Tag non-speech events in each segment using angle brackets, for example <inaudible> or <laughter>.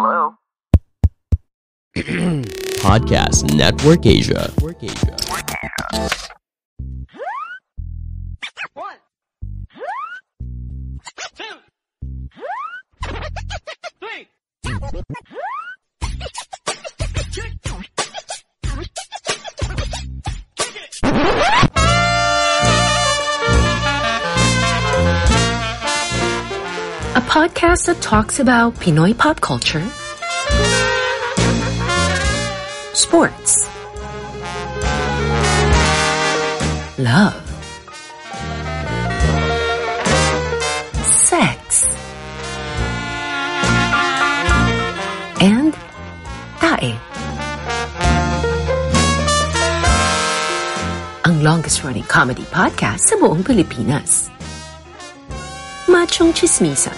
Hello? <clears throat> Podcast Network Asia. Network Asia. One, two, three. A podcast that talks about Pinoy pop culture, sports, love, sex, and tae. Ang longest running comedy podcast sa buong Pilipinas. Machong Chismisan.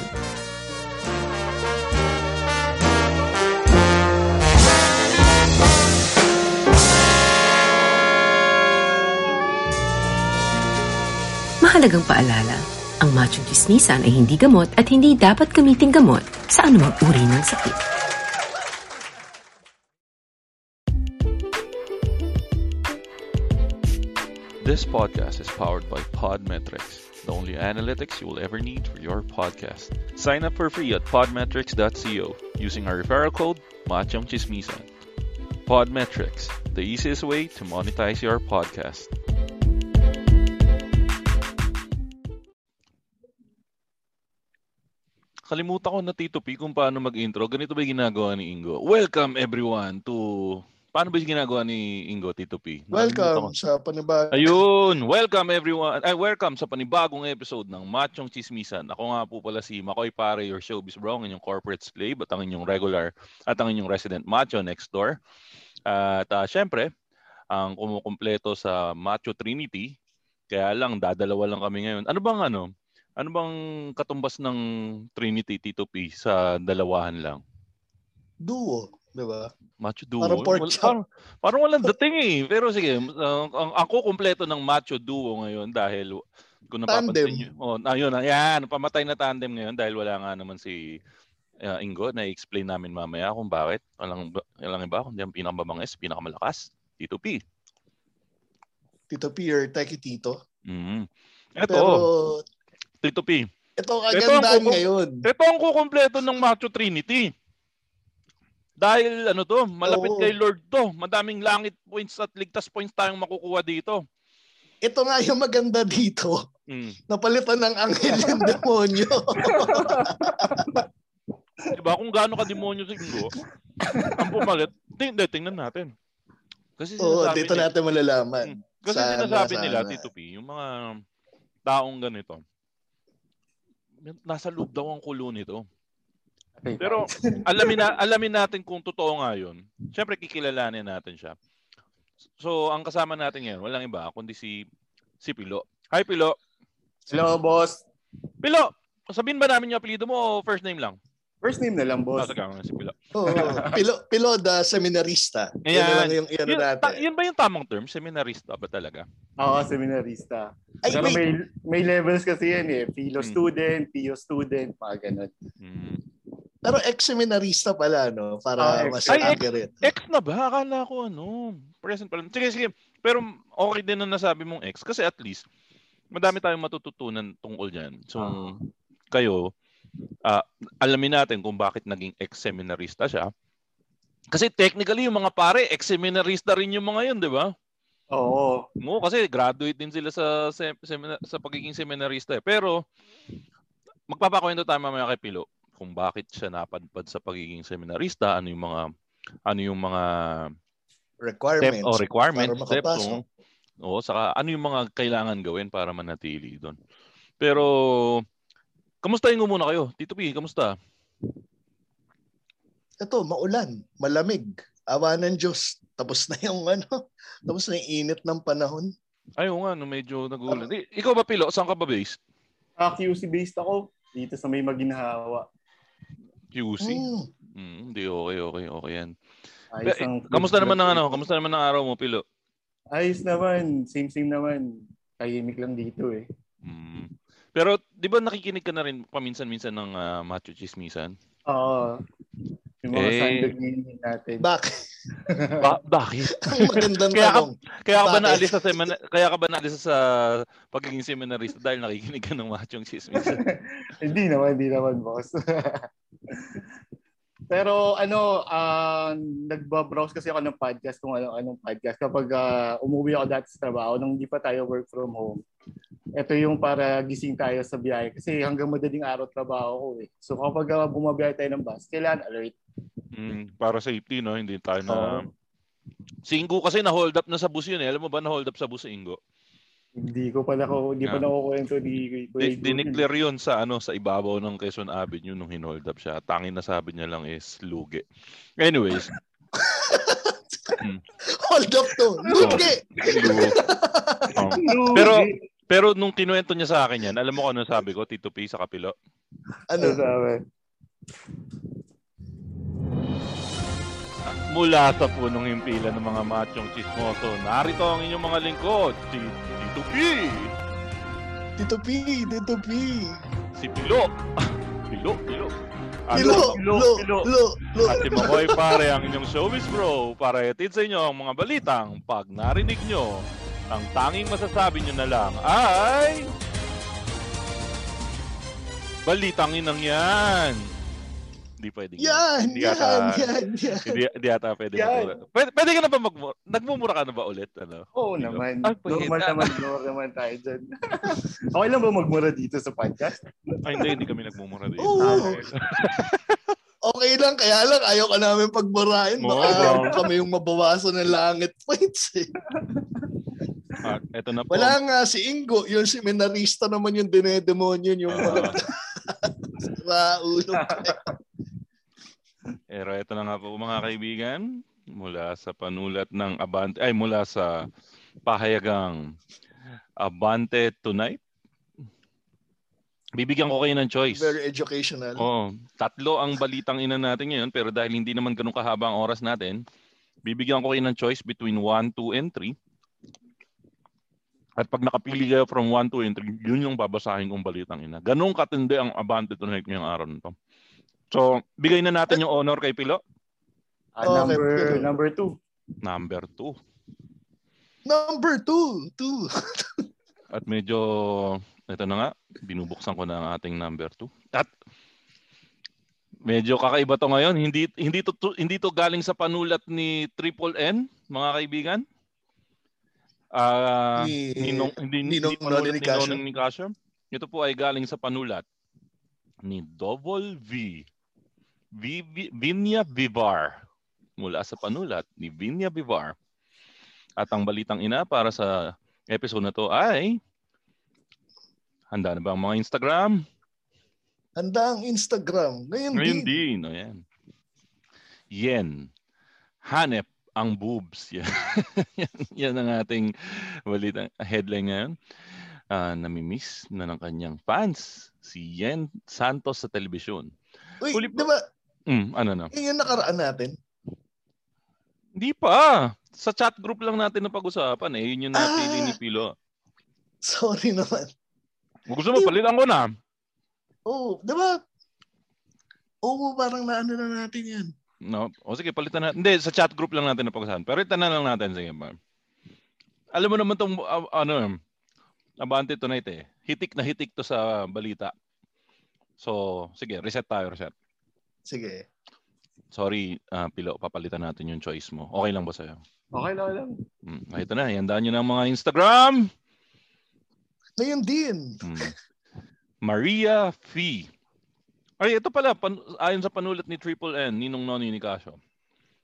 Mahalagang paalala, ang machong chismisan ay hindi gamot at hindi dapat gamiting gamot sa anumang uri ng sakit. This podcast is powered by Podmetrics, the only analytics you will ever need for your podcast. Sign up for free at podmetrics.co using our referral code MachongChismisan. Podmetrics, the easiest way to monetize your podcast. Kalimutan ko na Tito P kung paano mag-intro. Ganito ba ginagawa ni Ingo? Welcome everyone to... Paano ba yung ginagawa ni Ingo, Tito P? Welcome sa panibag. Ayun! Welcome everyone! Ay, welcome sa panibagong episode ng Machong Chismisan. Ako nga po pala si Makoy Pare, your showbiz bro, ang inyong corporate slave at ang inyong regular at ang inyong resident macho next door. At uh, syempre, ang kumukumpleto sa Macho Trinity, kaya lang, dadalawa lang kami ngayon. Ano bang ano? Ano bang katumbas ng Trinity, Tito P, sa dalawahan lang? Duo, di ba? Macho duo. Parang pork chop. Parang, parang walang dating eh. Pero sige, uh, ang ako kumpleto ng macho duo ngayon dahil kung napapansin nyo. Oh, ayun, ayan, pamatay na tandem ngayon dahil wala nga naman si uh, Ingo na explain namin mamaya kung bakit. Walang, walang iba, kundi ang pinakamabangis, pinakamalakas, Tito P. Tito P or Teki Tito. Mm. Ito, Pero Tito P. ito ang Ito ang ngayon. Ito ang kukumpleto ng Macho Trinity. Dahil ano to, malapit Oo. kay Lord to. Madaming langit points at ligtas points tayong makukuha dito. Ito nga yung maganda dito. Mm. Napalitan ng anghel yung <laughs> demonyo. Diba? Kung gaano ka-demonyo si Ingo, ang pumalit, ting- hindi, tingnan natin. Kasi Oo, dito nila- natin malalaman. Mm. Kasi Sana, sinasabi sana. nila, Tito P, yung mga taong ganito, nasa loob daw ang kulo nito. Pero <laughs> alamin na alamin natin kung totoo nga 'yun. Syempre kikilalanin natin siya. So, ang kasama natin ngayon, walang iba kundi si si Pilo. Hi Pilo. Hello, boss. Pilo, sabihin ba namin yung apelyido mo o first name lang? First name na lang, boss. Ka si Pilo. Oo. <laughs> Pilo, Pilo the seminarista. Yan na Ayan. lang yung ano Yun, natin. ta- yun ba yung tamang term? Seminarista ba talaga? Ako, seminarista. Ay, Pero wait. may, may levels kasi yan eh. Philo Hmm. student, PO student, mga ganun. Hmm. Pero ex-seminarista pala, no? Para ex- mas Ay, ex- accurate. Ex na ba? Akala ko ano, present pa lang. Sige, sige. Pero okay din na nasabi mong ex kasi at least madami tayong matututunan tungkol dyan. So, kayo, ah, alamin natin kung bakit naging ex-seminarista siya. Kasi technically, yung mga pare, ex-seminarista rin yung mga yun, di ba? Oo. Oo, kasi graduate din sila sa sem- semina- sa pagiging seminarista. Eh. Pero, magpapakwento tayo mamaya kay Pilo kung bakit siya napadpad sa pagiging seminarista, ano yung mga ano yung mga Requirements. step o requirements, para steps, makapasok. oo. Oo, saka ano yung mga kailangan gawin para manatili doon. Pero, kamustahin ko muna kayo? Tito P, kamusta? Ito, maulan, malamig. Awa ng Diyos. Tapos na yung ano, <laughs> tapos na yung init ng panahon. Ay, oo nga, no, medyo nagulan. I- ikaw ba, Pilo? Saan ka ba based? Ah, QC based ako. Dito sa may maginhawa. QC? Mm. Hmm, hindi, okay, okay, okay yan. Ayos Eh, Kamusta naman ng ano? Kamusta naman ng araw mo, Pilo? Ayos naman. Same-same naman. Tahimik lang dito eh. Hmm. Pero, di ba nakikinig ka na rin paminsan-minsan ng uh, Macho Chismisan? Oo. Yung mga Eh. meaning natin. Bakit? <laughs> Ba- bakit? <laughs> Ang magandang Kaya ka-. Kaya ka ba naalis sa semina, kaya ka ba naalis sa pagiging seminarista dahil nakikinig ka ng Machong Chismisan? <laughs> hindi naman, hindi naman, boss. Pero ano, ah nagbabrowse kasi ako ng podcast kung ano anong podcast kapag ah, umuwi ako dati sa trabaho nung hindi pa tayo work from home. Ito yung para gising tayo sa biyahe kasi hanggang madaling araw trabaho ko eh. So kapag uh, bumabiyahe tayo ng bus, kailangan alert. Hmm, para safety, no? Hindi tayo na... Oo. Si Ingo kasi na-hold up na sa bus yun eh. Alam mo ba na-hold up sa bus si Ingo? Hindi ko pala ko hindi pa Yeah. nakukwento ni Kuya Di-. Dineclare yun sa ano sa ibabaw ng Quezon Avenue nung hinold up siya. Tangin na sabi niya lang is lugi. Anyways, Hold up to. Lugi! lu- um, <laughs> Lugi. pero pero nung kinuwento niya sa akin yan, alam mo kung ano sabi ko, Tito P sa kapilo? ano Ano? sabi? Mula sa punong himpila ng mga machong chismoso, narito ang inyong mga lingkod, si Tito P, Tito P, Tito P. si Pilo, <laughs> Pilo, Pilo, Ano? Pilo, Pilo, lo, Pilo. lo, lo. At si Makoy pare ang inyong showbiz bro para iatid sa inyo ang mga balitang pag narinig nyo, ang tanging masasabi nyo na lang ay... Balitang inang yan! Hindi pwede. Yan, Hindi yan, yata- yan, yan. Hindi, hindi ata pwede. Yan. magmura. Pwede, pwede ka na ba magmura? Nagmumura ka na ba ulit? Ano? Oo Pilo? naman. Ay, pwede. Normal naman, normal naman tayo dyan. <laughs> okay lang ba magmura dito sa podcast? Ay, hindi, hindi kami nagmumura dito. Oo. <laughs> Okay lang, kaya lang ayaw ka namin pagbarahin. Baka Oo. kami yung mabawasan ng langit points eh. At eto na po. Wala nga si Ingo, yung seminarista naman yung dinedemonyo yung mga Ah, <laughs> sa ulo. Pero eto na nga po mga kaibigan. Mula sa panulat ng Abante, ay mula sa pahayagang Abante Tonight. Bibigyan ko kayo ng choice. Very educational. Oo. tatlo ang balitang ina natin ngayon pero dahil hindi naman ganun kahaba ang oras natin, bibigyan ko kayo ng choice between 1, 2, and 3. At pag nakapili kayo from 1, 2, and 3, yun yung babasahin kong balitang ina. Ganun katindi ang Abante tonight ngayong araw nito. So, bigay na natin yung honor kay Pilo. Okay, number pero- number two. Number 2. Number two. Two. <laughs> At medyo, ito na nga, binubuksan ko na ang ating number 2. At medyo kakaiba to ngayon. Hindi hindi to, to- hindi to galing sa panulat ni Triple N, mga kaibigan. Ah, Ni- Ninong, hindi, Ninong hindi panulat ni. Nonong Nicasio. Ito po ay galing sa panulat ni Double V. Vinya Vivar. Mula sa panulat ni Vinya Vivar. At ang balitang ina para sa episode na to ay handa na ba ang mga Instagram? Handa ang Instagram. Ngayon, Ngayon din. din. Ayan. Yen. Hanep ang boobs. Yan, <laughs> yan, yan ang ating balita, headline ngayon. Ah, namimiss na ng kanyang fans si Yen Santos sa telebisyon. Uy, Huli di ba, Mm, ano na? yun yung nakaraan natin? Hindi pa. Sa chat group lang natin na pag-usapan eh. Yun yung napili Ah. ni Pilo. Sorry naman. Kung gusto mo, palitan ko na. Oh, di ba? Oo, parang naano na natin yan. No? O sige, palitan natin. Hindi, sa chat group lang natin na pag-usapan. Pero itan na lang natin. Sige, ma'am. Alam mo naman tong, uh, ano, Abante tonight eh. Hitik na hitik to sa balita. So, sige, reset tayo, reset. Sige. Sorry, ah, Pilo, papalitan natin yung choice mo. Okay lang ba sa'yo? Okay lang lang. Hmm. Ito na, iandaan nyo ng mga Instagram. Ngayon din. Hmm. Maria Fee. Ay, ito pala, pan- ayon sa panulat ni Triple N, Ninong Noni ni Casio.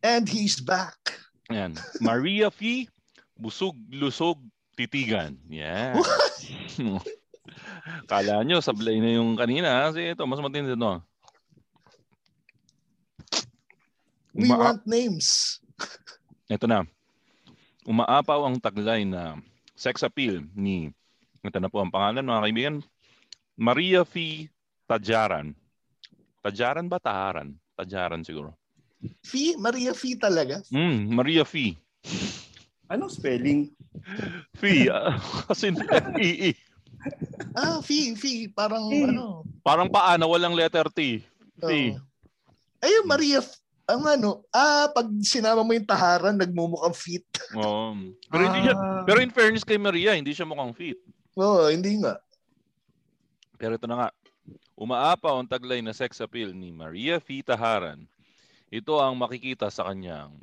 And he's back. Ayan. Maria Fee, busog, lusog, titigan. Yan. <laughs> Kala nyo, sablay na yung kanina. Kasi ito, mas matindi ito. We Uma- want names. <laughs> ito na. Umaapaw ang taglay na sex appeal ni, ito na po ang pangalan mga kaibigan, Maria Fee Tajaran. Tajaran ba? Taharan? Tajaran siguro. Fee? Maria Fee talaga? Mm, Maria Fee. Anong spelling? Fee. ah, <laughs> kasi F-E-E. Ah, Fee, Fee. Parang ano. Parang paa na walang letter T. Fee. Oh. Ayun, Maria, ang ano, ah, pag sinama mo yung taharan, nagmumukhang feet. <laughs> Oo. Pero hindi siya, Ah. pero in fairness kay Maria, hindi siya mukhang fit. Oo, hindi nga. Pero ito na nga, umaapaw ang taglay na sex appeal ni Maria Fee Taharan. Ito ang makikita sa kanyang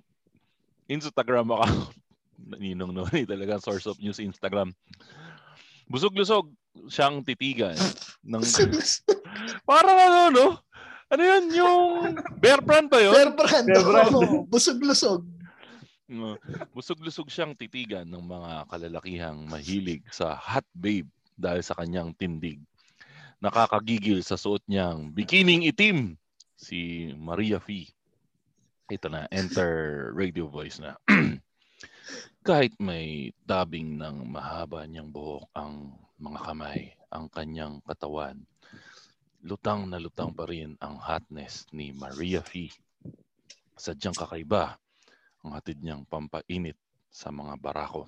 Instagram account. <laughs> Ninong Noni talaga source of news Instagram. Busog-lusog siyang titigan ng parang ano no? Ano yun? Yung bear brand ba yun? Bear brand. Bear brand. Busog-lusog. Uh, busog-lusog siyang titigan ng mga kalalakihang mahilig sa hot babe dahil sa kanyang tindig. Nakakagigil sa suot niyang bikining itim si Maria Fee. Ito na, enter radio voice na. <clears throat> Kahit may tabing ng mahaba niyang buhok ang mga kamay, ang kanyang katawan, lutang na lutang pa rin ang hotness ni Maria Fee. Sadyang kakaiba ang hatid niyang pampainit sa mga barako.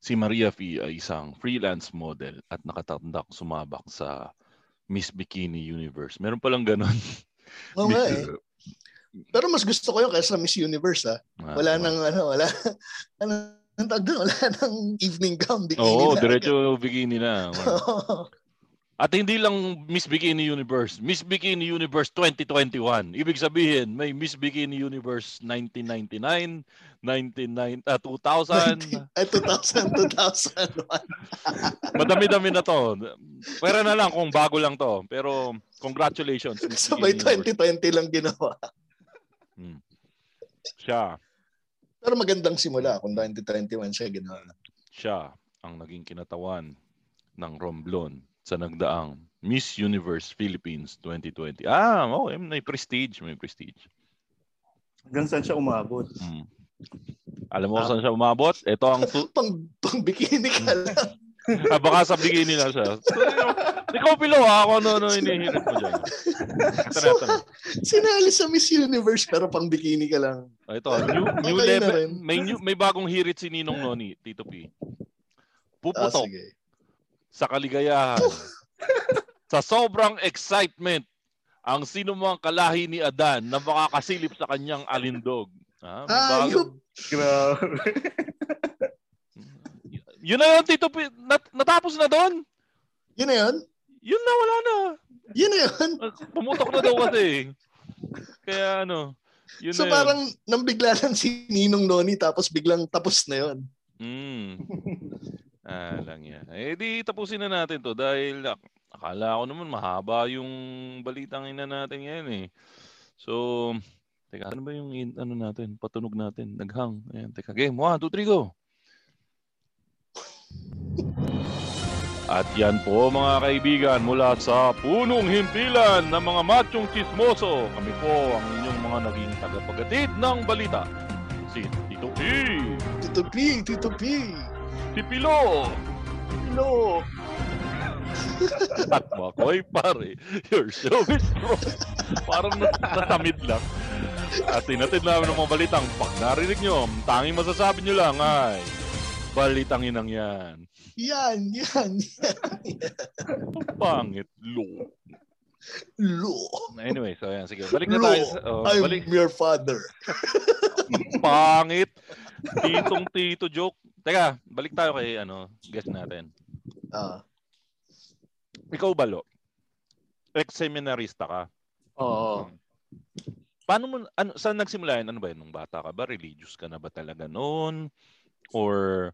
Si Maria Fee ay isang freelance model at nakatandak sumabak sa Miss Bikini Universe. Meron palang ganon. <laughs> Oo nga eh. Pero mas gusto ko yun kaysa Miss Universe ha. Ah, Wala diba? nang ano, wala. Ano, ang doon? wala nang evening gown. Bikini Oo, na. diretso bikini na. <laughs> At hindi lang Miss Bikini Universe, Miss Bikini Universe 2021. Ibig sabihin, may Miss Bikini Universe 1999, 99 ah, 2000. Ay, 2000, 2001. <laughs> <laughs> Madami-dami na to. Pwera na lang kung bago lang to. Pero congratulations. Miss Bikini Universe. 2020 lang ginawa. Hmm. Siya, Pero magandang simula kung 2021 siya ginawa. siya ang naging kinatawan ng Romblon sa nagdaang Miss Universe Philippines 2020. Ah, okay. May prestige. May prestige. Hanggang saan siya umabot? Hmm. Alam mo kung saan siya umabot? Ito ang... Tu- <laughs> Pang, pang bikini ka lang. ah, baka sa bikini na siya. So, ikaw, Pilo, ha? Kung ano-ano <laughs> hinihirit mo dyan. Ito na, ito na. Sinali sa Miss Universe pero pang bikini ka lang. Oh, Ito, new, new Okay level. May, new, may bagong hirit si Ninong Noni, Tito P. Ah, Puputok sige. Sa kaligayahan. sa sobrang excitement, ang sinumang kalahi ni Adan na makakasilip sa kanyang alindog. Ah, may Ah, bago- yun. Grabe. Yun na yun, Tito. Nat- natapos na doon. Yun na yun? Yun na, wala na. Yun na yun. Pumutok na daw kasi. Kaya ano, yun so na yun. parang nang bigla lang si Ninong Noni tapos biglang tapos na yun. Mm. Ah, lang yan. Eh di tapusin na natin to dahil ak- akala ko naman mahaba yung balitang ina natin ngayon eh. So, teka, ano ba yung in- ano natin? Patunog natin. Naghang. Ayan, teka. Game, 1, 2, 3, go! At yan po mga kaibigan mula sa punong himpilan ng mga machong chismoso. Kami po ang inyong mga naging tagapagatid ng balita. Si Tito P, Tito P, Tito P. si Pilo, No. at Makoy pare. Your show is bro. Parang nasamid lang. At tinatid namin ng mga balitang pag narinig nyo, ang tanging masasabi nyo lang ay balitang inang yan. Yan, yan, yan. Pangit, lo. Lo. Anyway, so ayan, sige. Balik na Lo. tayo. sa- oh, I'm balik. your father. Pangit. Titong tito joke. Teka, balik tayo kay ano, guest natin. Ah. Ikaw ba, Lo? Ex-seminarista ka. Oo. Paano mo, ano, saan nagsimula yan? Ano ba yun? Nung bata ka ba? Religious ka na ba talaga noon? Or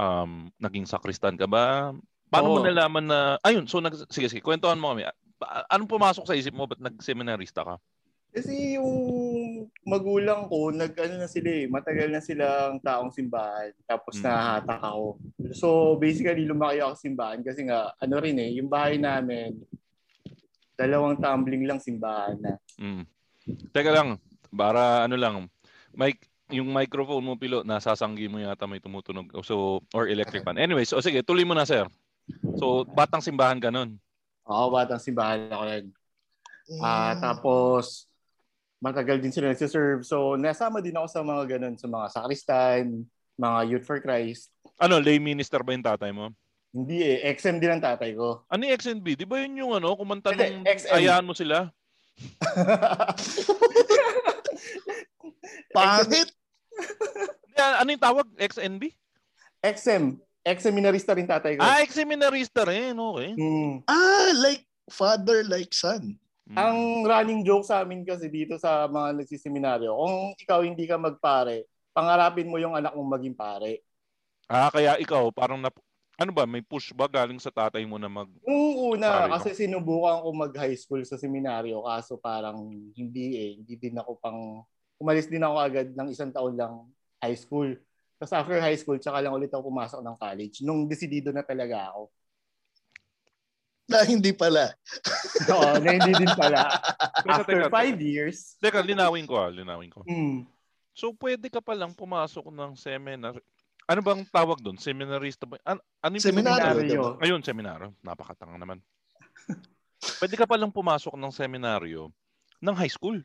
um, naging sakristan ka ba? Paano mo Oo. nalaman na, ayun, so, nag, sige, sige, kwentuhan mo kami. Anong pumasok sa isip mo? Ba't nag-seminarista ka? Kasi yung magulang ko, nag ano na sila eh, matagal na silang taong simbahan. Tapos Mm. nahatak ako. So basically lumaki ako simbahan kasi nga ano rin eh, yung bahay namin dalawang tumbling lang simbahan na. Mm. Teka lang, para ano lang, mic, yung microphone mo, Pilo, nasasanggi mo yata may tumutunog. So, or electric fan. Anyways, o sige, tuloy mo na, sir. So, batang simbahan ka nun. Oo, batang simbahan ako rin. Ah, Mm. tapos matagal din sila nagsiserve. So nasama din ako sa mga ganun, sa mga sakristan, mga Youth for Christ. Ano, lay minister ba yung tatay mo? Hindi eh, XM din ang tatay ko. Ano yung XNB? Di ba yun yung ano, kumanta nung ayaan mo sila? <laughs> Pangit. Ano yung tawag? XNB? XM. XM minarista rin tatay ko. Ah, ex-seminarista rin. Okay. Hmm. Ah, like father, like son. Mm. Ang running joke sa amin kasi dito sa mga nagsiseminaryo, kung ikaw hindi ka magpare, pangarapin mo yung anak mong maging pare. Ah, kaya ikaw, parang na, ano ba, may push ba galing sa tatay mo na mag... Nung una, Pare kasi sinubukan ko mag-high school sa seminaryo, kaso parang hindi eh. Hindi din ako pang... Umalis din ako agad ng isang taon lang high school. Tapos after high school, tsaka lang ulit ako pumasok ng college. Nung desidido na talaga ako. Na hindi pala. <laughs> Oo, na hindi din pala. Teka, After teka, five teka. years, Teka, linawin ko ah, linawin ko. hmm, So, pwede ka palang pumasok ng seminar. Ano bang tawag doon? Seminarista ba? An- ano yung Seminaryo, diba? Ayun, seminaryo. Napakatanga naman. pwede ka palang pumasok ng seminaryo ng high school.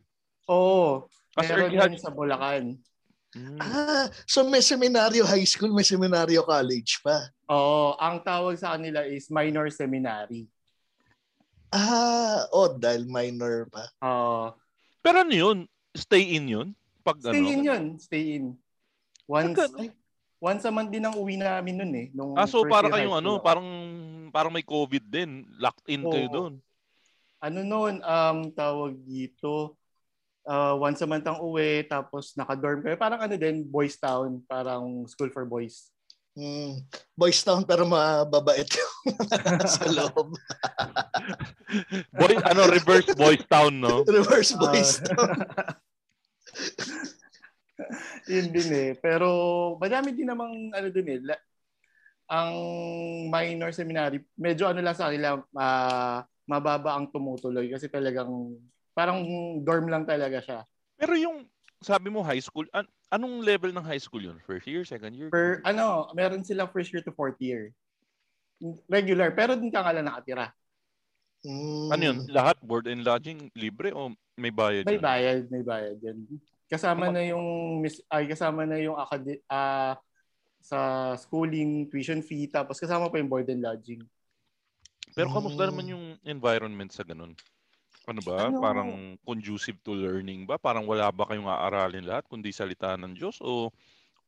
oo. As meron early sa Bulacan. Mm. Ah, so may seminaryo high school, may seminaryo college pa. Oo, ang tawag sa kanila is minor seminary. Ah, oh, dahil minor pa. Oo. Pero ano yun? Stay in yun? Pag stay ano? in yun, stay in. Once, ay, once a month din ang uwi namin nun eh. Nung Ah, so para kayong ano, ako. parang parang may COVID din. Locked in kayo Oo. doon. ano noon, um, tawag dito, uh, once a month ang uwi, tapos naka-dorm kayo. Parang ano din, Boys Town, parang school for boys. Hmm. Boys Town pero mababait <laughs> yung sa <laughs> loob. Boy, ano, reverse <laughs> boys town, no? Reverse Boys Ah. Town. Yun din eh. Pero madami din namang ano dun eh. La- ang minor seminary, medyo ano lang sa kanila, ah, mababa ang tumutuloy kasi talagang parang dorm lang talaga siya. Pero yung, sabi mo high school, an- anong level ng high school yun? First year, second year? Per ano, meron sila first year to fourth year. Regular, pero dun ka nga lang nakatira. Hmm. Ano yun? Lahat board and lodging libre o may bayad May yun? bayad, may bayad yan. Kasama na yung mis- ay kasama na yung acad- ah, sa schooling, tuition fee, tapos kasama pa yung board and lodging. Pero kamusta Mm. naman yung environment sa ganun? Ano ba? Ano? Parang conducive to learning ba? Parang wala ba kayong aaralin lahat kundi salita ng Diyos o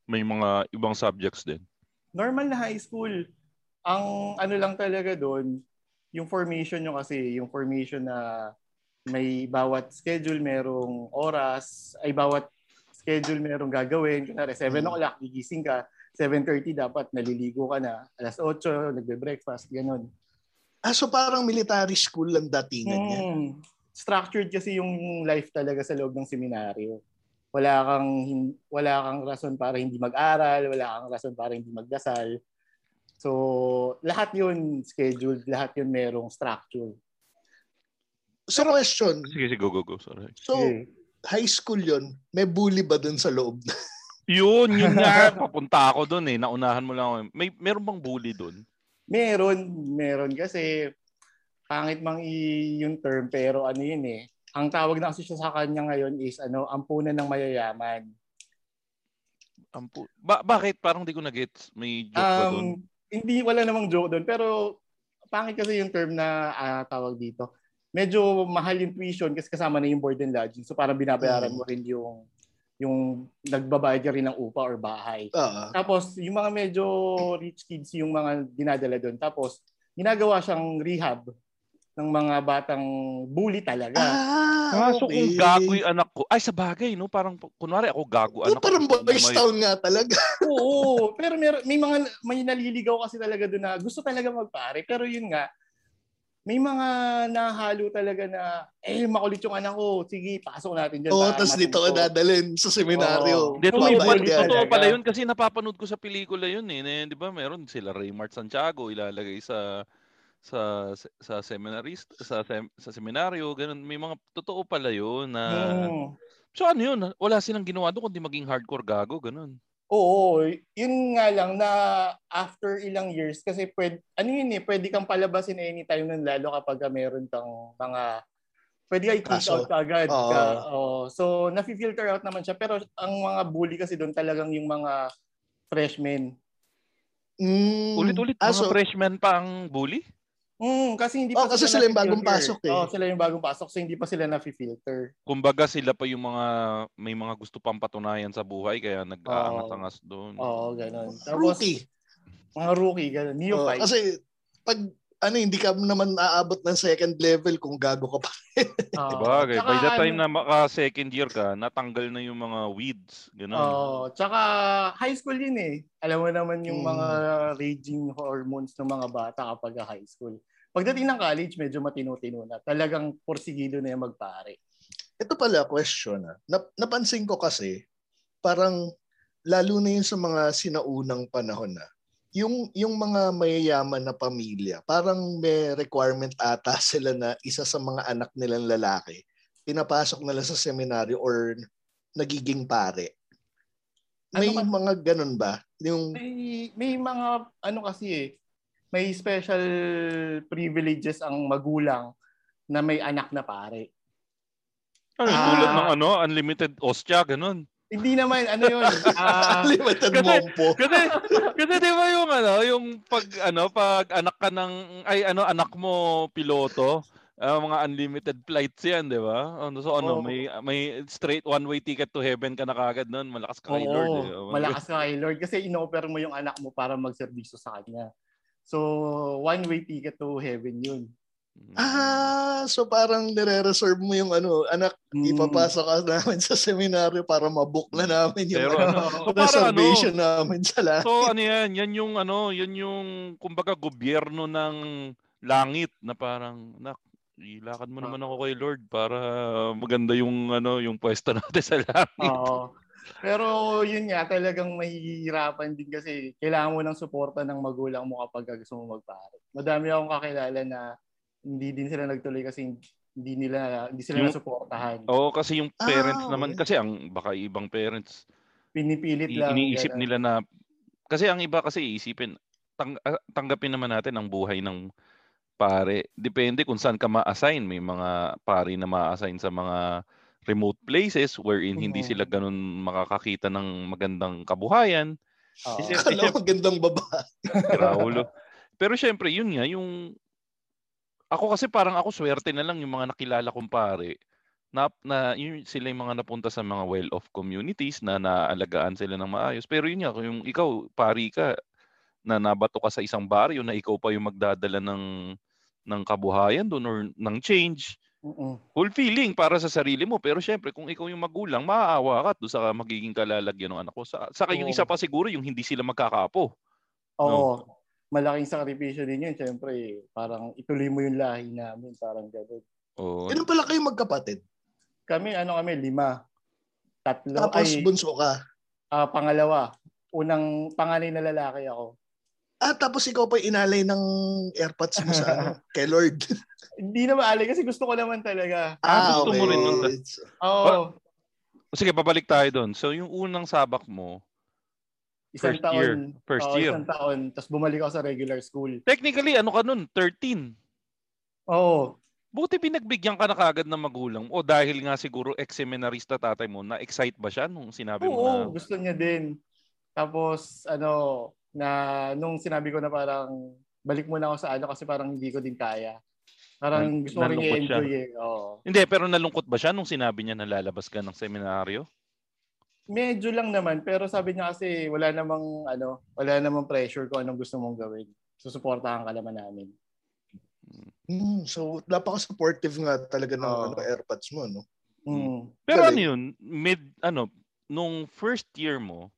may mga ibang subjects din? Normal na high school. Ang ano lang talaga doon, yung formation nyo kasi, yung formation na may bawat schedule merong oras, ay bawat schedule merong gagawin. Kunwari, 7 Mm. o'clock, gigising ka. 7.30 dapat naliligo ka na. Alas 8, nagbe-breakfast, ganun. Ah, so parang military school lang datingan niya. Hmm. Structured kasi yung life talaga sa loob ng seminaryo. Wala kang wala kang rason para hindi mag-aral, wala kang rason para hindi magdasal. So, lahat 'yun scheduled, lahat 'yun merong structure. So question, Sige, sige, go, go, go. Sorry. so Okay. high school yon may bully ba dun sa loob? <laughs> Yun, yun nga. Papunta ako doon eh. Naunahan mo lang ako. May, meron bang bully doon? Meron, meron kasi pangit mang i- yung term pero ano 'yun eh. Ang tawag na kasi siya sa kanya ngayon is ano, ampunan ng mayayaman. Ampu- ba- bakit? Parang di ko na-gets. May joke ba doon? Um, hindi wala namang joke doon pero pangit kasi yung term na ah, tawag dito. Medyo mahal yung tuition kasi kasama na yung board and lodging. So parang binabayaran Mm. mo rin yung yung nagbabayad ka rin ng upa or bahay. Oo. Tapos yung mga medyo rich kids yung mga dinadala doon. Tapos ginagawa siyang rehab ng mga batang bully talaga. Ah, Ah, so kung gago yung anak ko, ay sa bagay, no? Parang, kunwari ako gago Oh, anak ko. parang boys town nga talaga. <laughs> Oo, pero may, may mga may naliligaw kasi talaga doon na gusto talaga magpare. Pero yun nga, may mga nahalo talaga na, eh, makulit yung anak ko. Sige, pasok natin dyan. Oo, para tapos dito matuto." dadalhin sa seminaryo. Hindi, Kung totoo, totoo pala yun kasi napapanood ko sa pelikula yun eh. Na- Di ba meron sila Raymart Santiago ilalagay sa sa sa seminarist sa sem, sa seminaryo ganun may mga totoo pala yun na Hmm. so ano yun wala silang ginawa doon kundi maging hardcore gago ganun Oo, yun nga lang na after ilang years kasi pwede, ano yun eh, pwede kang palabasin anytime nun lalo kapag ka meron kang mga pwede ka i-kick out ka agad. Oo. Ka, oo. So, nafi-filter out naman siya. Pero ang mga bully kasi doon talagang yung mga freshmen. Mm, ulit-ulit ah, mga so, freshman pa ang bully Mm, kasi hindi Oh, pa kasi sila yung bagong pasok eh. Oo, sila yung bagong pasok so hindi pa sila nafi-filter. kumbaga sila pa yung mga may mga gusto pang patunayan sa buhay kaya nag-aangas-angas doon Oo, ganun. Tapos, rookie. mga rookie, ganun. Neophyte. kasi pag ano hindi ka naman aabot ng second level kung gago ka pa. <laughs> Oo. Diba? Tsaka By the time ano- na maka second year ka, natanggal na yung mga weeds. Ganun. Oo. tsaka high school yun eh. Alam mo naman yung Mm. mga raging hormones ng mga bata kapag high school. Pagdating ng college, medyo matino-tino na. Talagang porsigido na yung magpare. Ito pala question ah. Nap- napansin ko kasi parang lalo na yun sa mga sinaunang panahon na yung yung mga mayayaman na pamilya, parang may requirement ata <laughs> sila na isa sa mga anak nilang lalaki pinapasok nila sa seminaryo or nagiging pare. May Ano mga ganun ba? Yung May, may mga ano kasi eh, may special privileges ang magulang na may anak na pare. Ano, Ah. tulad ng ano, unlimited ostya, ganun. Hindi naman, ano yun, <laughs> ah, limited kasi- mompo. Kasi, kasi di ba yung ano, yung pag, ano, pag anak ka ng, ay ano, anak mo piloto, ah, mga unlimited flights yan, di ba? Ano, so ano, Oo. may may straight one-way ticket to heaven ka na kagad nun, malakas ka kay oo, Lord. Eh. Oh, malakas ka kay Lord kasi inoper mo yung anak mo para magserbisyo sa kanya. So, one-way ticket to heaven yun. Mm. Ah, so parang nire-reserve mo yung ano, anak, Mm. ipapasok ka namin sa seminaryo para mabook na namin yung Pero ano, ano, so na parang ano, salvation namin sa lahat. So ano yan, yan yung ano, yan yung kumbaga gobyerno ng langit na parang nak ilakad mo naman ako kay Lord para maganda yung ano, yung pwesto <laughs> natin sa langit. Oo. Pero yun nga, talagang mahihirapan din kasi kailangan mo ng suporta ng magulang mo kapag gusto mo magpare. Madami akong kakilala na hindi din sila nagtuloy kasi hindi nila hindi sila Yung- nasuportahan. Oo, kasi yung Ah, parents naman okay. kasi ang baka ibang parents Pinipilit i- lang. iniisip ganun. nila na kasi ang iba kasi iisipin tang, ah, tanggapin naman natin ang buhay ng pare. Depende kung saan ka ma-assign. May mga pare na ma-assign sa mga remote places wherein hindi Mhm. sila ganun makakakita ng magandang kabuhayan. Oo. Kasi- Akala mo magandang baba. <laughs> Raulo. Pero syempre, yun nga, yung... Ako kasi parang ako swerte na lang yung mga nakilala kong pare na, na yun, sila yung mga napunta sa mga well-off communities na naalagaan sila ng maayos. Pero yun nga, yung ikaw, pari ka, na nabato ka sa isang baryo na ikaw pa yung magdadala ng ng kabuhayan doon or ng change, Mm-mm. fulfilling para sa sarili mo. Pero syempre, kung ikaw yung magulang, maaawa ka doon sa magiging kalalagyan ng anak ko. Sa, saka yung Oo. isa pa siguro, yung hindi sila magkakapo. Oo. Malaking sakripisyo din yun. Siyempre, parang ituloy mo yung lahi namin. Parang gano'n. Oo. Ilan pala kayo magkapatid? Kami, ano kami, lima. Tatlo. Tapos ay, bunso ka. ah, pangalawa. Unang panganay na lalaki ako. Ah, tapos ikaw pa inalay ng airpods mo sa ano, <laughs> kay Lord. Hindi na maalay kasi gusto ko naman talaga. Ah, gusto mo rin nun. Oo. Sige, babalik tayo doon. So, yung unang sabak mo, Isang First taon. year. First Oo, year. Isang taon. Tapos bumalik ako sa regular school. technically, ano ka nun? 13. Oo. Buti pinagbigyan ka na kagad ng magulang mo. O dahil nga siguro ex-seminarista tatay mo, na-excite ba siya nung sinabi mo Oo, na? gusto niya din. Tapos, ano, na nung sinabi ko na parang balik muna ako sa ano kasi parang hindi ko din kaya. Parang Nal- gusto ko rin i-enjoy eh. Oo. Hindi, pero nalungkot ba siya nung sinabi niya na lalabas ka ng seminaryo? Medyo lang naman, pero sabi niya kasi wala namang ano, wala namang pressure kung anong gusto mong gawin. Susuportahan ka naman namin. Hmm, so, napaka-supportive nga talaga ng Oo. ano, airpods mo, no? Mm. Pero Galing. ano yun, mid, ano, nung first year mo,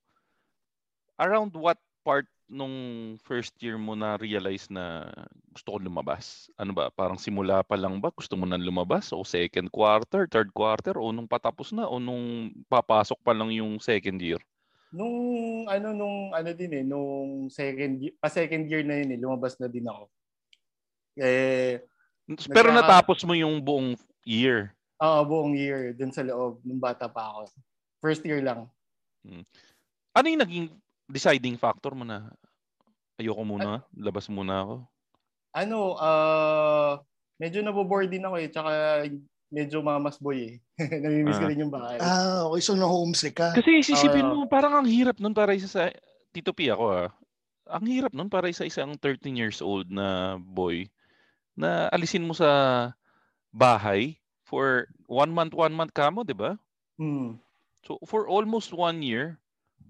around what part nung first year mo na realize na gusto ko lumabas? Ano ba? Parang simula pa lang ba gusto mo nang lumabas o second quarter, third quarter o nung patapos na o nung papasok pa lang yung second year? Nung ano nung ano din eh, nung second year, pa second year na yun eh, lumabas na din ako. Eh, Pero Nagka- natapos mo yung buong year. oo, buong year dun sa loob nung bata pa ako. First year lang. Ano yung naging deciding factor mo na ayoko muna, labas muna ako? Ano, ah medyo nabo-bored din ako eh, tsaka medyo mamas boy eh. <laughs> Namimiss ko Ah. rin yung bahay. Ah, okay. So, na-homesick ka. Kasi isisipin Ah. mo, parang ang hirap nun para isa sa, Tito P ako ah, ang hirap nun para isa isang 13 years old na boy na alisin mo sa bahay for one month, one month ka mo, di ba? Hmm. So for almost one year,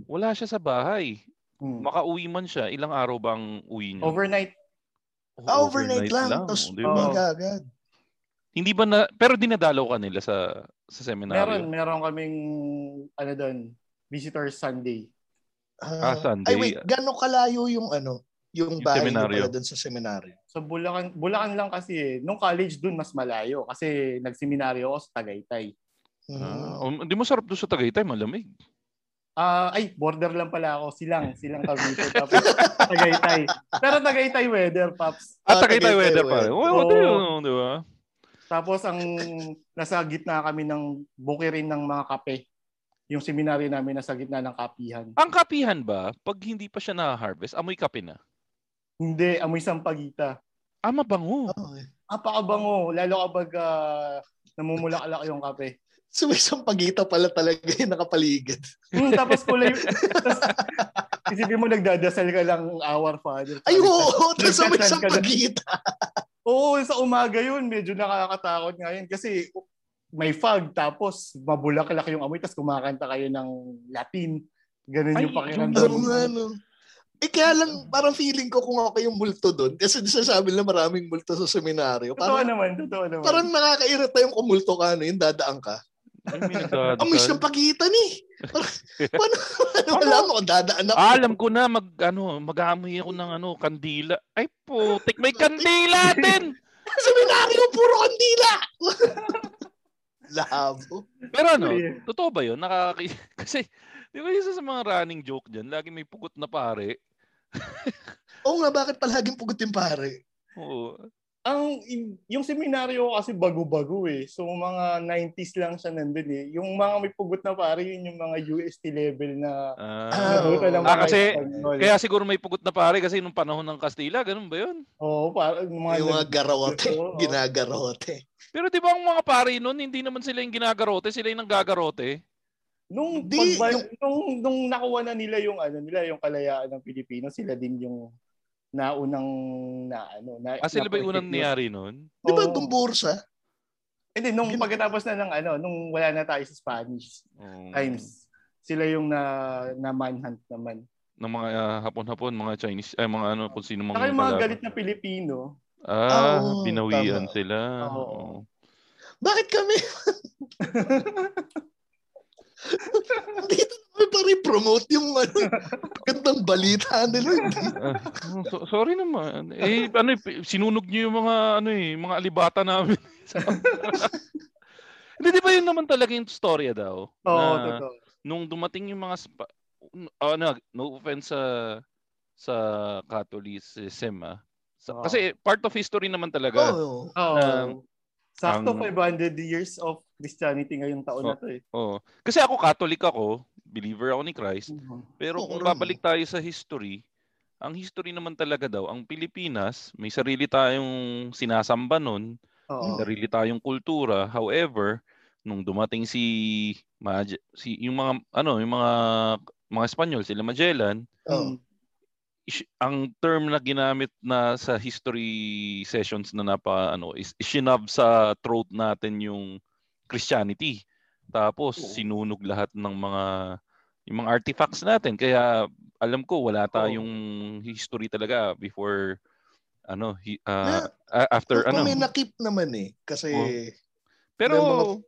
wala siya sa bahay. hmm. Makauwi man siya, ilang araw bang uwi niya? Overnight. Oh, Ah, overnight, lang. Tapos, di ba? Oo. agad. Hindi ba na, pero dinadalaw ka nila sa sa seminaryo? Meron, meron kaming ano doon, Visitors Sunday. Ah, Ah, Sunday. Ay, wait. Gano'ng kalayo yung ano? Yung Yung bahay seminaryo. pala doon sa seminaryo? Sa Bulacan, Bulacan lang kasi eh. Nung college doon mas malayo kasi nagseminaryo ako sa Tagaytay. Ah, Hmm. um, di mo sarap doon sa Tagaytay, malamig. Ah, ay, border lang pala ako. Silang, silang Cavite. tapos <laughs> Tagaytay. Pero Tagaytay weather, Paps. Ah, Ah, Tagaytay Tagaytay weather pa rin. Oo, di ba? Di ba? Tapos ang nasa gitna kami ng bukirin ng mga kape. Yung seminaryo namin nasa gitna ng kapihan. Ang kapihan ba, pag hindi pa siya na-harvest, amoy kape na? Hindi, amoy sampagita. Ah, mabango. Okay. Napakabango, lalo kapag uh, namumulaklak yung kape. So, may isang pagita pala talaga yung nakapaligid. Hmm, tapos kulay, <laughs> tapos, isipin mo nagdadasal ka lang our father. Ay, oo! Tapos may Nagdasal isang ka na- pagita. Oo, sa umaga yun, medyo nakakatakot nga yun kasi may fog tapos mabulaklak yung amoy tapos kumakanta kayo ng Latin. Ganun Ay, yung pakiramdam. Oo nga, no. Eh, kaya lang, parang feeling ko kung ako yung multo doon. Kasi sasabi na maraming multo sa seminaryo. Totoo Parang, naman, totoo naman. parang nakakairita yung kumulto ka, no? Yung dadaan ka. Amoy siyang pagitan eh. Parang, <laughs> paano, ano, wala mo kung dadaan ako. Ah, alam ko na mag ano, mag-aamoy ako ng ano, kandila. Ay putik, may kandila <laughs> din. Seminaryo, puro kandila. <laughs> Labo. Pero ano, totoo ba 'yun? Nakaki kasi di ba isa sa mga running joke diyan, lagi may pugot na pare. Oo nga, bakit palaging pugot yung pare? Oo. Ang yung seminaryo kasi bago-bago eh. So mga 90s lang siya nandun eh. Yung mga may pugot na pare, yun yung mga UST level na Ah, <laughs> Ah, nabuta ng ah, kasi Espanyol. kaya siguro may pugot na pare kasi nung panahon ng Kastila, ganun ba 'yun? Oo, parang yung mga, Yung mga garawote, <laughs> Oo. ginagarote. Pero di ba ang mga pare noon, hindi naman sila yung ginagarote, sila yung nanggagarote. Nung, Di, pagba- yung- nung, nung nakuha na nila yung ano nila, yung kalayaan ng Pilipino, sila din yung naunang na ano na Ah, sila ba yung na- unang niyari noon? Di ba Oo. itong bursa? Hindi, nung pagkatapos na ng ano, nung wala na tayo sa Spanish Oo. times, sila yung na, na manhunt naman. ng mga ah, hapon-hapon, mga Chinese, ay mga ano, kung sino mga Saka yung mga kalaban. galit na Pilipino, Ah, Oo, binawian tama. sila. Oo. Oo. Bakit kami? <laughs> Dito naman pa rin-promote yung ano, gandang balita nila. Hindi. Ah, so- sorry naman. Eh ano eh, sinunog niyo yung mga ano eh, mga alibata namin. <laughs> Hindi di ba yun naman talaga yung storya daw? Oo, na totoo. nung dumating yung mga spa, ano, no offense sa sa Catholicism ah. Sa- Oo. Kasi part of history naman talaga. Oo. Oo. Um, Sakto ang- 500 years of Christianity ngayong taon na to eh. Oo. Kasi ako Catholic ako, believer ako ni Christ. Pero Oo, kung babalik tayo sa history, ang history naman talaga daw, ang Pilipinas, may sarili tayong sinasamba nun, Oo. may sarili tayong kultura. However, nung dumating si, Maj- si yung mga ano, yung mga mga Espanyol, sila Magellan, Oo. Ang term na ginamit na sa history sessions na napa ano is isinab sa throat natin yung Christianity. Tapos Oo. sinunog lahat ng mga yung mga artifacts natin. Kaya alam ko wala tayong history talaga before ano hi- ah, a- after ano. may nakip naman eh. Kasi, Oo. Pero mga-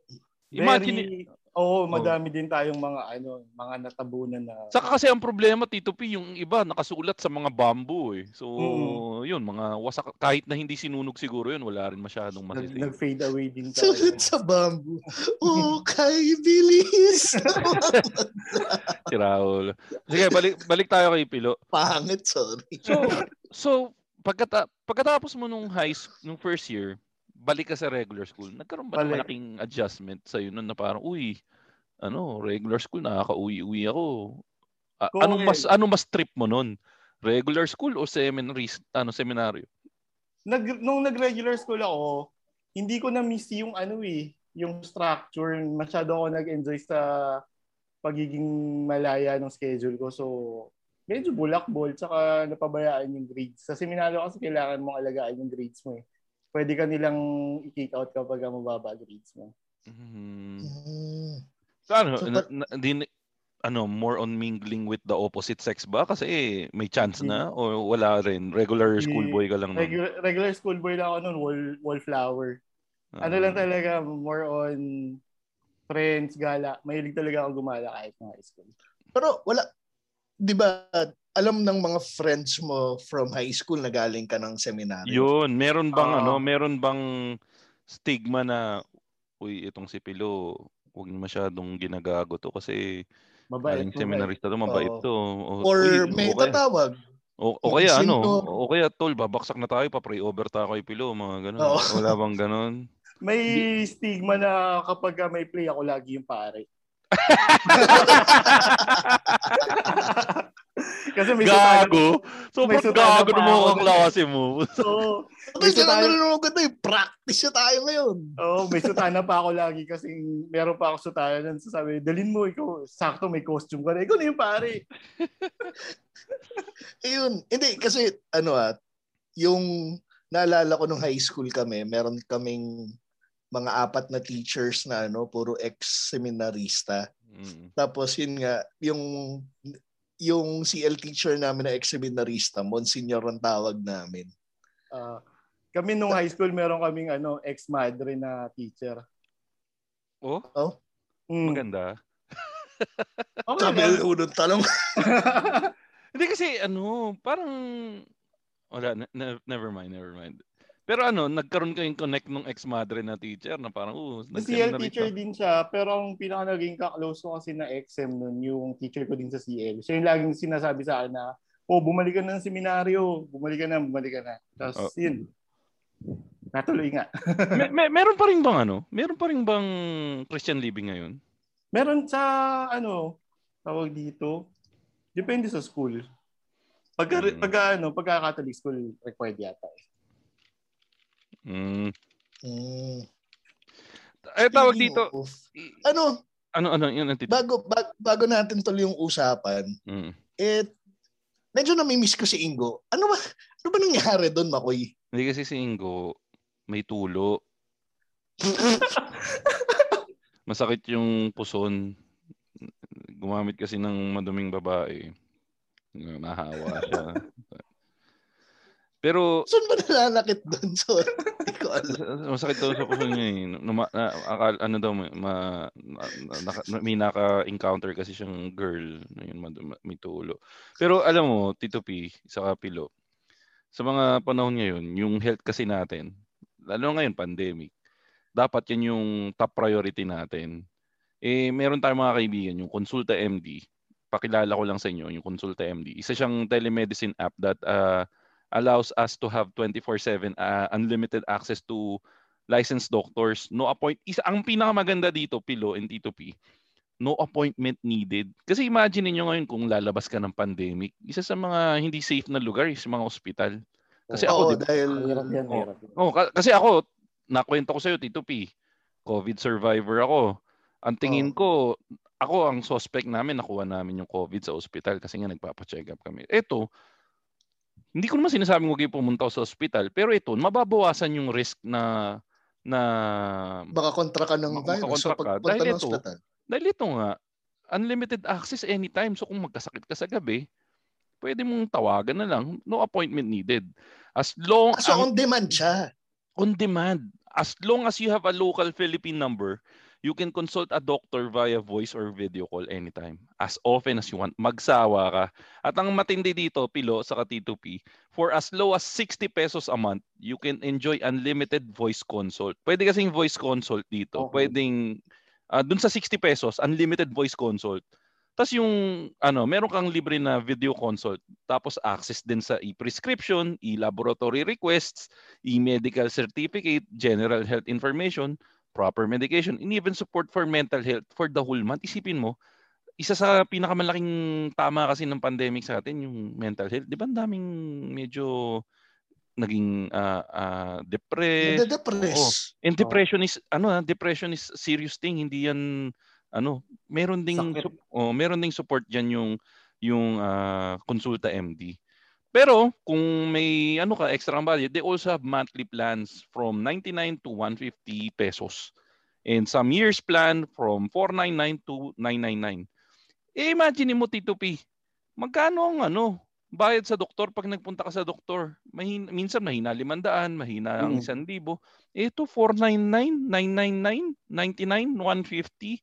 imagine Very Oo, madami din tayong mga ano, mga natabunan na Saka kasi ang problema, Tito P, yung iba nakasulat sa mga bamboo eh. So, Mm. yun, mga wasak, kahit na hindi sinunog siguro yun, wala rin masyadong nag, masisave. nag-fade away din <laughs> tayo. Sulit sa bamboo. Oh, kay bilis. <laughs> Si Raul. Sige, balik, balik tayo kay Pilo. Pangit, sorry. So, so pagkata pagkatapos mo nung high school, nung first year, balik ka sa regular school, nagkaroon ba ng malaking adjustment sa nun na parang, uy, ano, regular school, nakaka-uwi-uwi ako. A- Kung anong mas ano mas trip mo nun? Regular school o seminary, ano, seminaryo? Nag, nung nag-regular school ako, hindi ko na-miss yung ano eh, yung structure. Masyado ako nag-enjoy sa pagiging malaya ng schedule ko. So, medyo bulakbol, tsaka napabayaan yung grades. Sa seminaryo kasi kailangan mong alagaan yung grades mo eh. Pwede ka nilang i-kick out kapag mababa grades mo. Mhm. Mm. So, ano, So, na, na- din, ano, more on mingling with the opposite sex ba? Kasi may chance na o wala rin? Regular schoolboy ka lang nun? Regular, regular schoolboy lang ako noon, wall, wallflower. Ano Ah. lang talaga, more on friends, gala. Mahilig talaga ako gumala kahit na high school. Pero wala, di ba, alam ng mga friends mo from high school na galing ka ng seminaryo? Yun, meron bang Oo. ano, meron bang stigma na uy, itong si Pilo, huwag niyo masyadong ginagago to kasi Mabait. galing mabait. seminarista to, mabait to. O, Or uy, may o kaya, tatawag? o, o kaya ano, o kaya tol, babaksak na tayo, pa-pray over tayo kay Pilo, mga ganun. Oo. Wala bang ganun? May stigma na kapag ka may play ako lagi yung pare. <laughs> Kasi may Gago! Sobrang sutana gago ng mga kaklase mo. <laughs> Oo. Ito May sila nanonood ko tayo. Practice na tayo ngayon. Oo, may <laughs> sutana pa ako lagi kasi meron pa ako sutana nun. So sabi, dalin mo ikaw. Sakto may costume ka na. Ikaw na yung pare. <laughs> Ayun. Hindi, kasi ano ah, yung naalala ko nung high school kami, meron kaming mga apat na teachers na ano, puro ex-seminarista. Mm. Tapos yun nga, yung yung CL teacher namin na ex-seminarista, Monsignor ang tawag namin. Ah, kami nung high school, meron kaming ano, ex-madre na teacher. Oh, Mm. maganda. <laughs> Okay Sabi lang. ng unang tanong, <laughs> Hindi kasi ano, parang wala, ne- ne- never mind, never mind. Pero ano, nagkaroon kayong connect nung ex-madre na teacher na parang, oh, CL teacher din siya, pero ang pinaka naging ka-close ko kasi na XM nun, yung teacher ko din sa CL. Siya yung laging sinasabi sa akin na, oh, bumalik ka na ng seminaryo. Bumalik ka na, bumalik ka na. Tapos, Oh. yun. Natuloy nga. <laughs> Me- me- meron pa rin bang ano? Meron pa rin bang Christian living ngayon? Meron sa, ano, tawag dito, depende sa school. Pagka, Mm. pagka, ano, pagka Catholic school, required yata. eh. Mm. mm, Eh, tawag dito, of- ano, ano, ano, yun ang bago, bag- bago natin tuloy yung usapan, Mm. eh, medyo namimiss ko si Ingo. Ano ba, ano ba nangyari doon, Makoy? Hindi kasi si Ingo, may tulo. <laughs> Masakit yung puson. Gumamit kasi ng maduming babae. Nahawa siya. Pero Saan ba nalalakit doon? <laughs> Sorry, hindi ko alam. masakit daw sa puso niya eh. Numa, na, akal- ano daw, may- ma, na, naka, may naka-encounter kasi siyang girl na yun, may tulo. Pero alam mo, Tito P, sa Kapilo, sa mga panahon ngayon, yung health kasi natin, lalo ngayon, pandemic, dapat yan yung top priority natin. Eh, meron tayong mga kaibigan, yung Consulta MD, pakilala ko lang sa inyo, yung Consulta MD. Isa siyang telemedicine app that uh, allows us to have 24/7 uh, unlimited access to licensed doctors. No appoint isa ang pinakamaganda dito Pilo and Tito P. No appointment needed. Kasi imagine niyo ngayon kung lalabas ka ng pandemic, isa sa mga hindi safe na lugar is mga ospital. Kasi ako, Oo, di ba- dahil yan, Oh. Oh, ka- kasi ako, nakwento ko sa'yo, Tito P, COVID survivor ako. Ang tingin ko, ako ang suspect namin, nakuha namin yung COVID sa ospital kasi nga nagpapacheck up kami. Ito, hindi ko naman sinasabing huwag kayo pumunta sa ospital, pero ito, mababawasan yung risk na na baka kontra ka ng virus. So, pagpunta Dahil ng ito, ospital. dahil ito nga, unlimited access anytime. So kung magkasakit ka sa gabi, pwede mong tawagan na lang. No appointment needed. As long Ah, so, ang- on demand siya. on demand. As long as you have a local Philippine number, You can consult a doctor via voice or video call anytime. As often as you want. Magsawa ka. At ang matindi dito, Pilo, sa T2P, for as low as 60 pesos a month, you can enjoy unlimited voice consult. Pwede kasing voice consult dito. Okay. Pwedeng, ah, dun sa 60 pesos, unlimited voice consult. Tapos yung, ano, meron kang libre na video consult. Tapos access din sa e-prescription, e-laboratory requests, e-medical certificate, general health information, proper medication, and even support for mental health for the whole month. Isipin mo, isa sa pinakamalaking tama kasi ng pandemic sa atin, yung mental health. Di ba ang daming medyo naging ah, ah, depressed, Nade-depress. And depression is ano ah, depression is serious thing, hindi yan ano, meron ding Sakit. oh, meron ding support diyan yung yung ah, konsulta MD. Pero kung may ano ka extra budget, they also have monthly plans from 99 to 150 pesos. And some years plan from 499 to 999. Eh imagine mo Tito P, magkano ang ano, bayad sa doktor pag nagpunta ka sa doktor? Mahin, minsan mahina 500, mahina ang Mm. 1,000. Ito 499, 999, 99, 150.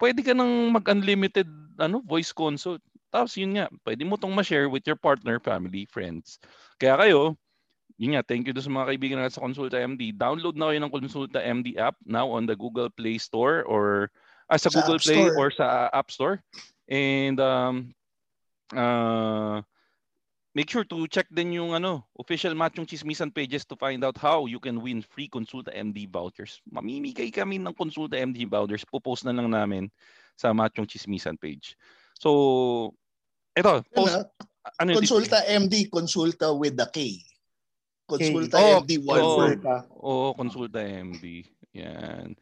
Pwede ka nang mag-unlimited ano, voice consult. Tapos yun nga, pwede mo tong ma-share with your partner, family, friends. Kaya kayo, yun nga, thank you doon sa mga kaibigan natin sa Consulta MD. Download na kayo ng Consulta MD app now on the Google Play Store or ah, sa, Sa Google App Play Store. or sa App Store. And um, uh, make sure to check din yung ano, official Machong Chismisan pages to find out how you can win free Consulta MD vouchers. Mamimigay kami ng Consulta MD vouchers. Pupost na lang namin sa Machong Chismisan page. So, ito, post, ah, ano yung Konsulta MD, konsulta with the K. Konsulta Oh, MD, one oh. word. Oo, konsulta MD. Yan.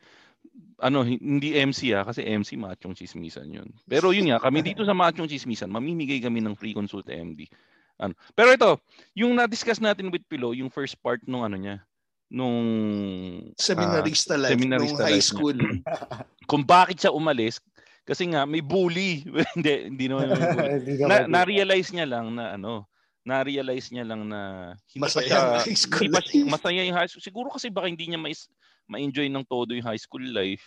Ano, hi- hindi MC ah, kasi MC machong chismisan yun. Pero yun nga, kami dito sa machong chismisan, mamimigay kami ng free consulta MD. Ano. Pero ito, yung na-discuss natin with Pilo, yung first part nung ano niya, nung Seminarista life seminarista nung high school. <clears throat> kung bakit siya umalis, kasi nga may bully. <laughs> hindi, hindi naman may bully. <laughs> Na, na-realize niya lang na ano, na-realize niya lang na hindi pa Masaya siya, ang high school hindi pa siya, life. masaya yung high school. Siguro kasi baka hindi niya mais, ma-enjoy ng todo yung high school life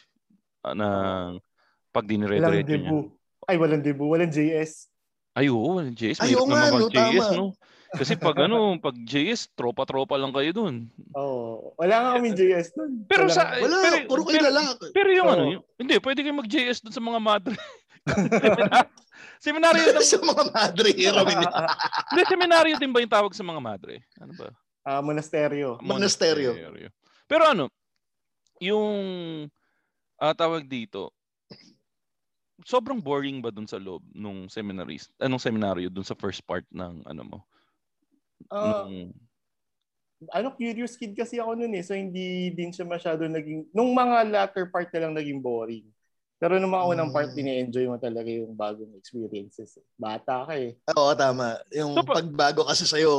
uh, ng pag Walang dinire-diretso niya. debut. Ay, walang debut. Walang JS. Ay, oo, walang JS. Ay, oo nga, no, mag-JS, tama. no? Kasi pag ano, pag JS, tropa-tropa lang kayo dun. Oo. Wala nga kami JS nun. Pero Wala sa, nga. Wala, pero, puro kayo pero, lalaki. pero yung Oo. ano, yung, hindi, pwede kayo mag-JS dun sa mga madre. <laughs> seminaryo <laughs> din, sa mga madre <laughs> hero. hindi, seminaryo din ba yung tawag sa mga madre? Ano ba? Ah, monasteryo. Monasteryo. Pero ano, yung ah, tawag dito, sobrang boring ba dun sa loob nung seminarist, anong seminaryo dun sa first part ng ano mo? Ah, Nung- ano, curious kid kasi ako nun eh. So, hindi din siya masyado naging... Nung mga latter part na lang naging boring. Pero nung mga unang part, Mm. ini-enjoy mo talaga yung bagong experiences. eh. Bata ka eh. Oo, tama. Yung So, pa- pagbago kasi sa'yo,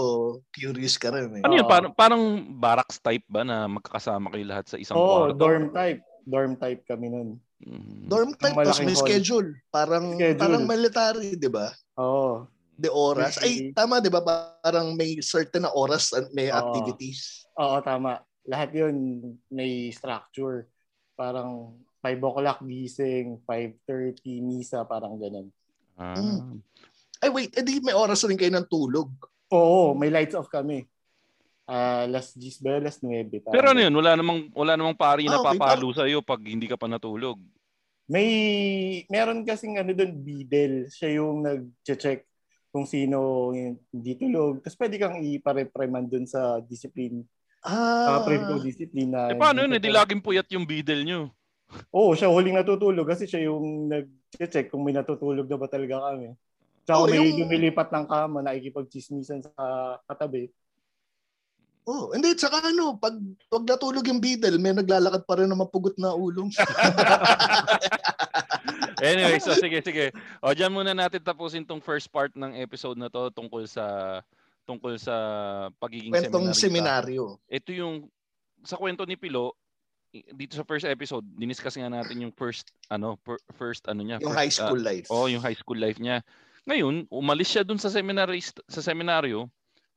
curious ka rin eh. ano yun, Oo. parang, parang barracks type ba na magkakasama kayo lahat sa isang Oo, kwarto? dorm type. Dorm type kami nun. Mhm. Dorm type, tapos may hall. schedule. Parang, Schedule. parang military, di ba? Oo. De oras. Ay, tama, di ba? Parang may certain na oras at may Oo. activities. Oo, tama. Lahat yun may structure. Parang 5 o'clock gising, 5.30 misa, parang ganun. Ah. Mm. Ay, wait, edi may oras rin kayo ng tulog. Oo, may lights off kami. Ah, last 10 ba? Last 9. parang Pero ano yun, wala namang, wala namang pari na Ah, okay, papalo sa iyo pag hindi ka pa natulog. May, meron kasing ano doon, Bidel. Siya yung nag-check kung sino hindi tulog. Tapos pwede kang iparepriman doon sa discipline. Ah, Uh, preview discipline na. Eh paano yun? hindi laging puyat yung bidel nyo. Oo, siya huling natutulog kasi siya yung nag-check kung may natutulog na ba talaga kami. Tsaka Oh, may yung- lumilipat ng kama, nakikipag-chismisan sa katabi. Oh, hindi, tsaka ano, pag, pag natulog yung Beetle, may naglalakad pa rin na mapugot na ulong. <laughs> Anyway, so sige, sige. O, dyan muna natin tapusin tong first part ng episode na to tungkol sa tungkol sa pagiging Kwentong seminaryo. Ito yung sa kwento ni Pilo dito sa first episode, diniscuss nga natin yung first ano, per- first ano niya, Yung first, high school ah, life. oh, yung high school life niya. Ngayon, umalis siya dun sa seminarist sa seminaryo.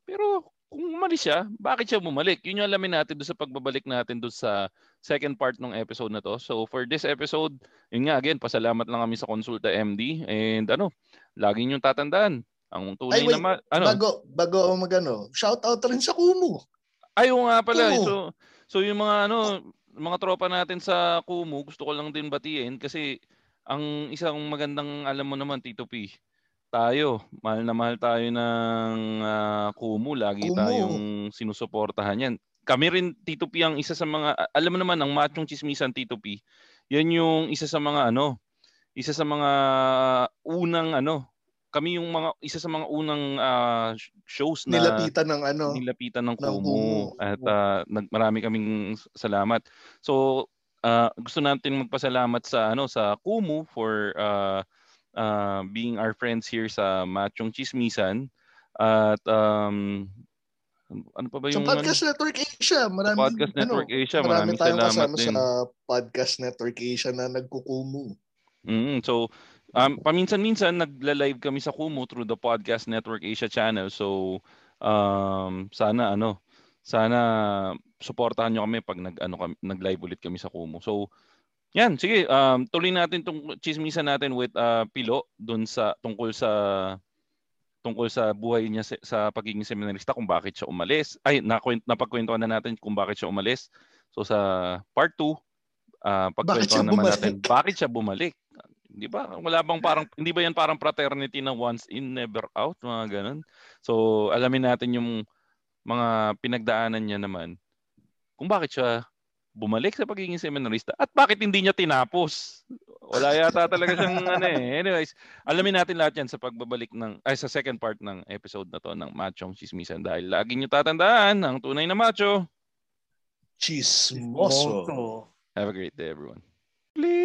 Pero kung umalis siya, bakit siya bumalik? Yun yung alamin natin doon sa pagbabalik natin doon sa second part ng episode na to. So for this episode, yun nga again, pasalamat lang kami sa Konsulta MD and ano, lagi niyo tatandaan, ang tunay Ay, wait, na ma- ano, Bago, bago magano, shout out rin sa Kumu. Ay, oo nga pala. Kumu. So, so yung mga ano, mga tropa natin sa Kumu, gusto ko lang din batiin kasi ang isang magandang alam mo naman Tito P. Tayo, mahal na mahal tayo ng ah, Kumu, lagi Kumu. tayong sinusuportahan yan. Kami rin Tito P ang isa sa mga alam mo naman ang machong chismisan Tito P. Yan yung isa sa mga ano, isa sa mga unang ano, kami yung mga isa sa mga unang sh- shows na Nilapitan ng ano. nilapitan ng ng Kumu at nag, marami kaming salamat. So ah, gusto natin magpasalamat sa ano sa Kumu for ah, ah, being our friends here sa Machong Chismisan at um, ano pa ba Sa yung Podcast Network Asia, marami, Podcast Network Asia, marami maraming tayong salamat kasama din. sa Podcast Network Asia na nagkukumu. Mm, so um, paminsan-minsan nagla-live kami sa Kumu through the Podcast Network Asia channel. So um, sana ano, sana suportahan niyo kami pag nag ano kami, nag-live ulit kami sa Kumu. So yan, sige, um, tuloy natin tong chismisan natin with uh, Pilo dun sa tungkol sa tungkol sa buhay niya sa, sa pagiging seminarista kung bakit siya umalis. Ay, nakwent, napagkwentuhan na natin kung bakit siya umalis. So sa part 2, uh, siya pagkwentuhan naman bumalik? natin bakit siya bumalik. Di ba? Wala bang parang hindi ba yan parang fraternity na once in never out, mga ganun. So alamin natin yung mga pinagdaanan niya naman kung bakit siya bumalik sa pagiging seminarista at bakit hindi niya tinapos. Wala yata talaga siyang <laughs> ano eh. Anyways, alamin natin lahat yan sa pagbabalik ng ay sa second part ng episode na to ng Machong Chismisan dahil lagi niyo tatandaan ang tunay na macho. Chismoso. Have a great day everyone. Bleep.